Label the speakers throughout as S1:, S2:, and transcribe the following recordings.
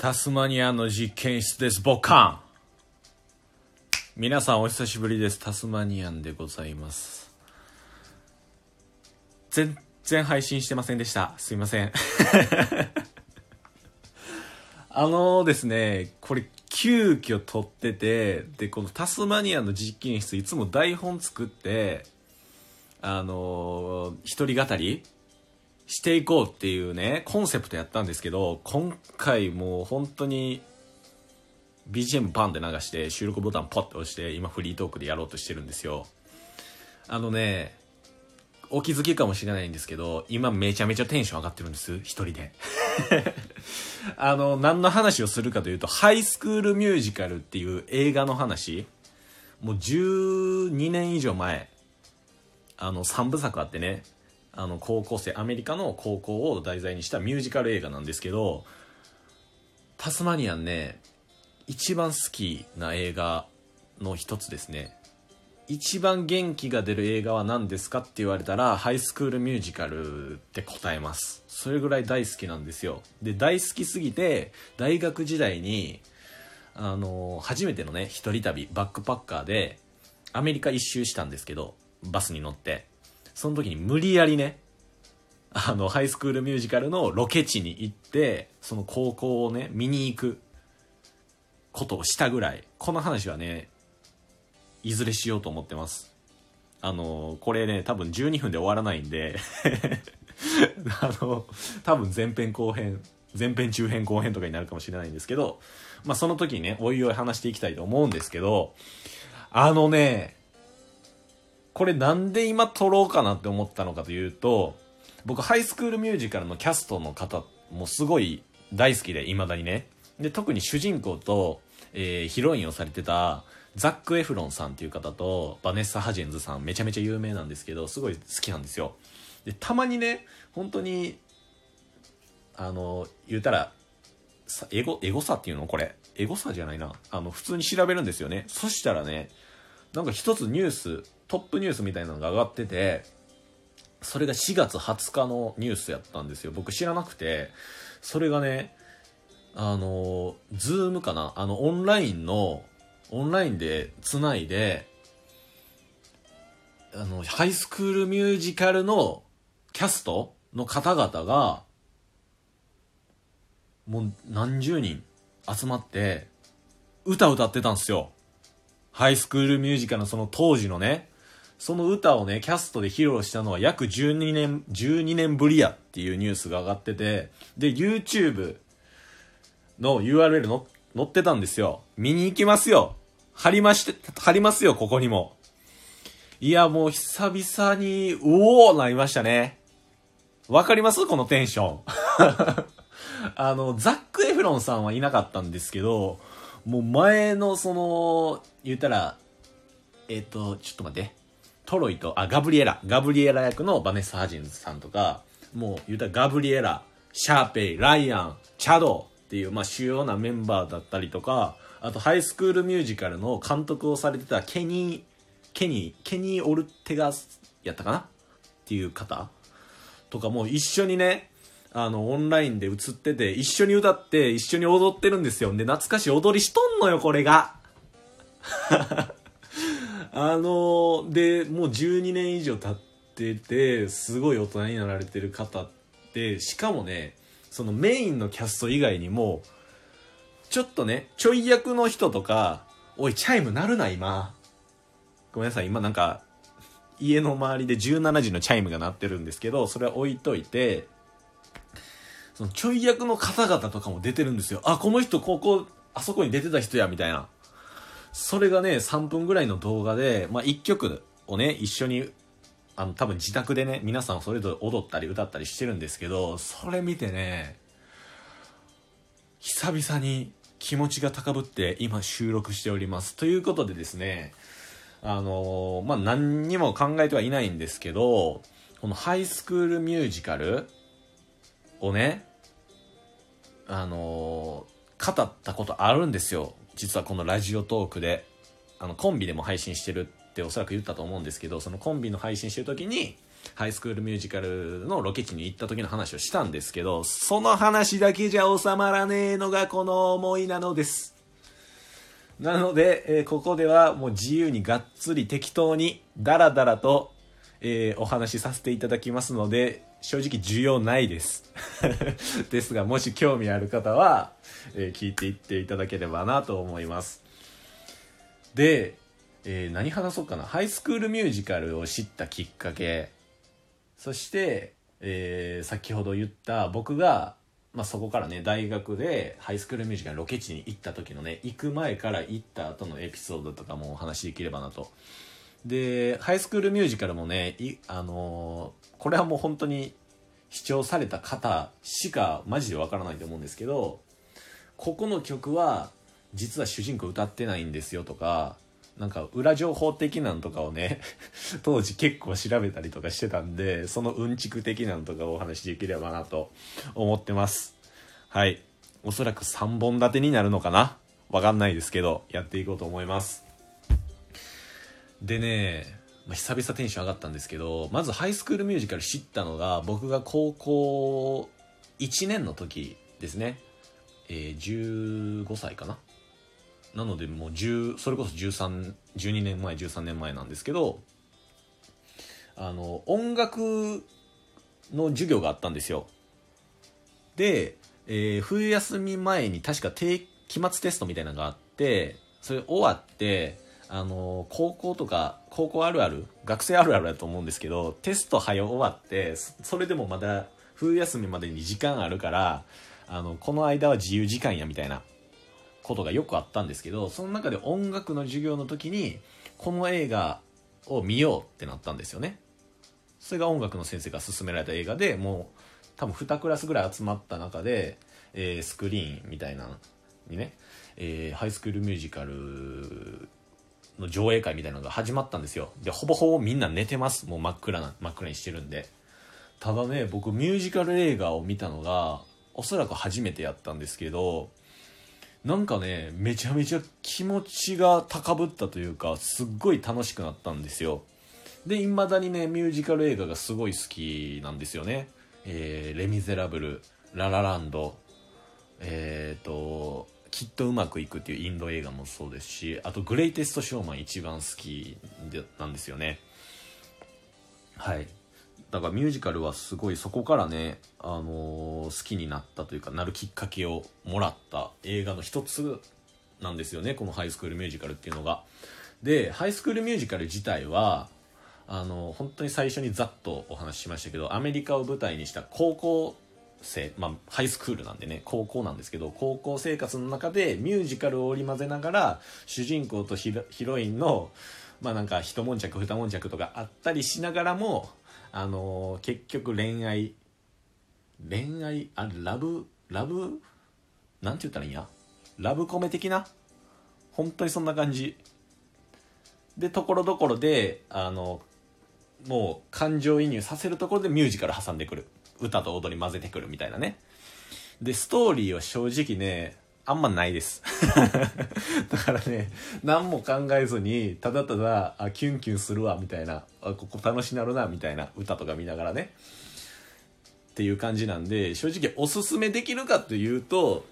S1: タスマニアの実験室です。ボカン。皆さんお久しぶりです。タスマニアンでございます。全然配信してませんでした。すいません。あのですねこれ急遽撮っててでこのタスマニアの実験室いつも台本作ってあの一人語りしていこうっていうね、コンセプトやったんですけど、今回もう本当に BGM パンって流して収録ボタンポッて押して今フリートークでやろうとしてるんですよ。あのね、お気づきかもしれないんですけど、今めちゃめちゃテンション上がってるんです、一人で。あの、何の話をするかというと、ハイスクールミュージカルっていう映画の話、もう12年以上前、あの、3部作あってね、あの高校生アメリカの高校を題材にしたミュージカル映画なんですけどタスマニアンね一番好きな映画の一つですね。一番元気が出る映画は何ですかって言われたらハイスクールミュージカルって答えます。それぐらい大好きなんですよ。で大好きすぎて大学時代にあの初めてのね一人旅バックパッカーでアメリカ一周したんですけどバスに乗って。その時に無理やりね、あの、ハイスクールミュージカルのロケ地に行って、その高校をね、見に行くことをしたぐらい、この話はね、いずれしようと思ってます。あの、これね、多分12分で終わらないんで あの、多分前編後編、前編中編後編とかになるかもしれないんですけど、まあその時にね、おいおい話していきたいと思うんですけど、あのね、これなんで今撮ろうかなって思ったのかというと、僕ハイスクールミュージカルのキャストの方もすごい大好きで、未だにね。で、特に主人公と、えー、ヒロインをされてたザック・エフロンさんっていう方とバネッサ・ハジェンズさんめちゃめちゃ有名なんですけど、すごい好きなんですよ。で、たまにね、本当に、あの、言うたら、エゴ、エゴさっていうのこれ。エゴさじゃないな。あの、普通に調べるんですよね。そしたらね、なんか一つニュース、トップニュースみたいなのが上がってて、それが4月20日のニュースやったんですよ。僕知らなくて、それがね、あの、 Zoom かな？あの、オンラインの、オンラインで繋いで、あの、ハイスクールミュージカルのキャストの方々が、もう何十人集まって、歌歌ってたんですよ。ハイスクールミュージカルのその当時のね、その歌をね、キャストで披露したのは約12年、12年ぶりやっていうニュースが上がってて、で、YouTube の URL の載ってたんですよ。見に行きますよ。貼りまして、貼りますよ、ここにも。いや、もう久々に、うおーなりましたね。わかります？このテンション。あの、ザック・エフロンさんはいなかったんですけど、もう前のその、言ったら、えっ、と、ちょっと待って。トロイと、あ、ガブリエラ。ガブリエラ役のバネス・ハジンズさんとか、もう言うたらガブリエラ、シャーペイ、ライアン、チャドっていう、まあ、主要なメンバーだったりとか、あとハイスクールミュージカルの監督をされてたケニー、ケニー、ケニー・オルテガスやったかな？っていう方とかも一緒にね、あの、オンラインで映ってて、一緒に歌って、一緒に踊ってるんですよ。で、懐かしい踊りしとんのよ、これが。あのでもう12年以上経っててすごい大人になられてる方ってしかもねそのメインのキャスト以外にもちょっとねちょい役の人とかおいチャイム鳴るな今。ごめんなさい今なんか家の周りで17時のチャイムが鳴ってるんですけどそれは置いといてそのちょい役の方々とかも出てるんですよ。あこの人ここあそこに出てた人やみたいな。それがね、3分ぐらいの動画で、まあ、1曲をね、一緒に、あの、多分自宅でね、皆さんそれぞれ踊ったり歌ったりしてるんですけど、それ見てね、久々に気持ちが高ぶって今収録しております。ということでですね、あのー、まあ、何にも考えてはいないんですけど、このハイスクールミュージカルをね、あのー、語ったことあるんですよ。実はこのラジオトークで、あの、コンビでも配信してるっておそらく言ったと思うんですけど、そのコンビの配信してる時に、ハイスクールミュージカルのロケ地に行った時の話をしたんですけど、その話だけじゃ収まらねえのがこの思いなのです。なので、えー、ここではもう自由にがっつり適当にダラダラと、えー、お話しさせていただきますので、正直需要ないです。ですが、もし興味ある方は、えー、聞いていっていただければなと思います。で、えー、何話そうかな。ハイスクールミュージカルを知ったきっかけ。そして、えー、先ほど言った僕が、まあ、そこからね、大学でハイスクールミュージカルロケ地に行った時のね、行く前から行った後のエピソードとかもお話しできればなと。で、ハイスクールミュージカルもね、あのー、これはもう本当に視聴された方しかマジでわからないと思うんですけど、ここの曲は実は主人公歌ってないんですよとか、なんか裏情報的なんとかをね 当時結構調べたりとかしてたんでそのうんちく的なんとかをお話しできればなと思ってます。はい。おそらく3本立てになるのかな？わかんないですけどやっていこうと思います。でね、まあ、久々テンション上がったんですけどまずハイスクールミュージカル知ったのが僕が高校1年の時ですね。えー、15歳かな。なのでもう10それこそ13 12年前13年前なんですけどあの音楽の授業があったんですよ。で、えー、冬休み前に確か定期末テストみたいなのがあってそれ終わってあの高校とか高校あるある学生あるあるだと思うんですけどテスト早終わってそれでもまだ冬休みまでに時間あるからあのこの間は自由時間やみたいなことがよくあったんですけどその中で音楽の授業の時にこの映画を見ようってなったんですよね。それが音楽の先生が勧められた映画でもう多分2クラスぐらい集まった中で、えー、スクリーンみたいなにね、えー、ハイスクールミュージカルの上映会みたいなのが始まったんですよ。でほぼほぼみんな寝てます。もう真っ暗な真っ暗にしてるんで。ただね僕ミュージカル映画を見たのがおそらく初めてやったんですけどなんかねめちゃめちゃ気持ちが高ぶったというかすっごい楽しくなったんですよ。でいまだにねミュージカル映画がすごい好きなんですよね。えー、レ・ミゼラブルララランド。えっ、ー、ときっとうまくいくっていうインド映画もそうですしあとグレイテストショーマン一番好きでなんですよね。はい。だからミュージカルはすごいそこからね、あのー、好きになったというかなるきっかけをもらった映画の一つなんですよねこのハイスクールミュージカルっていうのが。でハイスクールミュージカル自体はあの本当に最初にざっとお話ししましたけどアメリカを舞台にした高校生、まあ、ハイスクールなんでね高校なんですけど高校生活の中でミュージカルを織り交ぜながら主人公とヒロインのまあなんか一悶着二悶着とかあったりしながらもあのー、結局恋愛恋愛あラブラブ？なんて言ったらいいんや？ラブコメ的な？本当にそんな感じ。でところどころであのもう感情移入させるところでミュージカル挟んでくる。歌と踊り混ぜてくるみたいなね。でストーリーは正直ねあんまないです。だからね何も考えずにただただあキュンキュンするわみたいなあここ楽しなるなみたいな歌とか見ながらね。っていう感じなんで正直おすすめできるかというと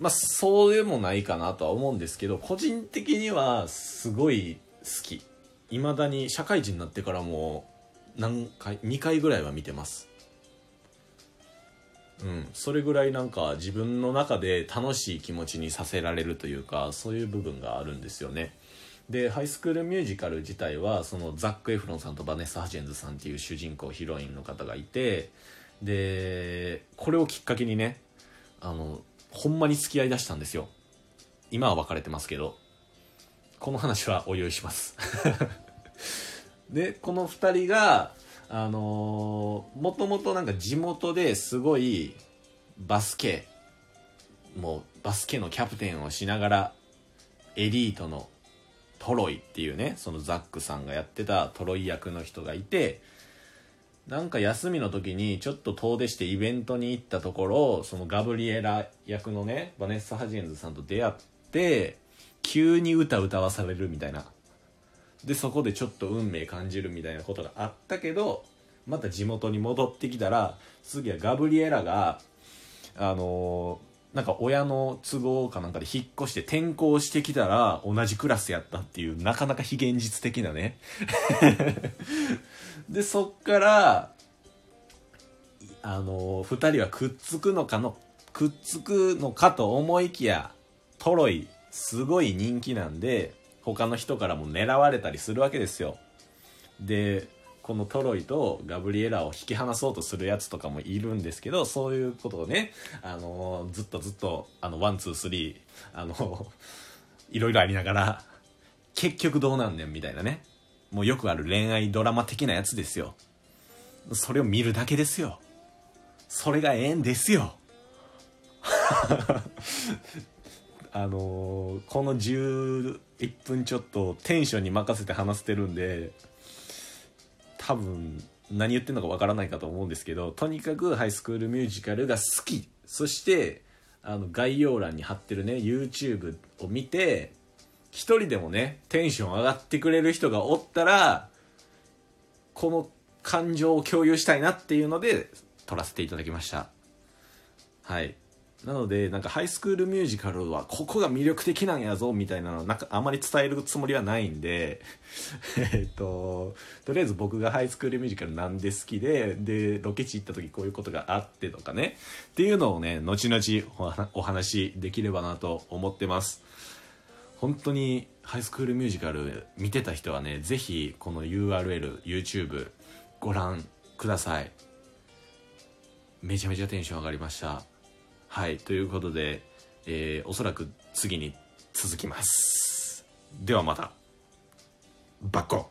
S1: まあそうでもないかなとは思うんですけど個人的にはすごい好き。いまだに社会人になってからも何回2回ぐらいは見てます。うん、それぐらいなんか自分の中で楽しい気持ちにさせられるというかそういう部分があるんですよね。でハイスクールミュージカル自体はそのザック・エフロンさんとバネッサ・ハジェンズさんっていう主人公ヒロインの方がいてでこれをきっかけにねあのほんまに付き合いだしたんですよ。今は別れてますけどこの話はお用意します。でこの2人があのー、もともとなんか地元ですごいバスケもうバスケのキャプテンをしながらエリートのトロイっていうねそのザックさんがやってたトロイ役の人がいてなんか休みの時にちょっと遠出してイベントに行ったところそのガブリエラ役のねバネッサ・ハジエンズさんと出会って急に歌歌わされるみたいなでそこでちょっと運命感じるみたいなことがあったけどまた地元に戻ってきたら次はガブリエラがあのー、なんか親の都合かなんかで引っ越して転校してきたら同じクラスやったっていうなかなか非現実的なね。でそっからあのー、2人はくっつくのかのくっつくのかと思いきやトロイすごい人気なんで他の人からも狙われたりするわけですよ。でこのトロイとガブリエラを引き離そうとするやつとかもいるんですけどそういうことをね、あのずっとずっとあの one two three あの いろいろありながら結局どうなんねんみたいなね。もうよくある恋愛ドラマ的なやつですよ。それを見るだけですよ。それがええんですよ。あの、この11分ちょっとテンションに任せて話してるんで多分何言ってんのかわからないかと思うんですけどとにかくハイスクールミュージカルが好き。そしてあの概要欄に貼ってるね YouTube を見て一人でもねテンション上がってくれる人がおったらこの感情を共有したいなっていうので撮らせていただきました。はい。なのでなんかハイスクールミュージカルはここが魅力的なんやぞみたいなのなんかあまり伝えるつもりはないんで えっととりあえず僕がハイスクールミュージカルなんで好きででロケ地行った時こういうことがあってとかね。っていうのをね後々お話できればなと思ってます。本当にハイスクールミュージカル見てた人はね是非この URLYouTube ご覧ください。めちゃめちゃテンション上がりました。はい、ということで、えー、おそらく次に続きます。ではまた。バッコ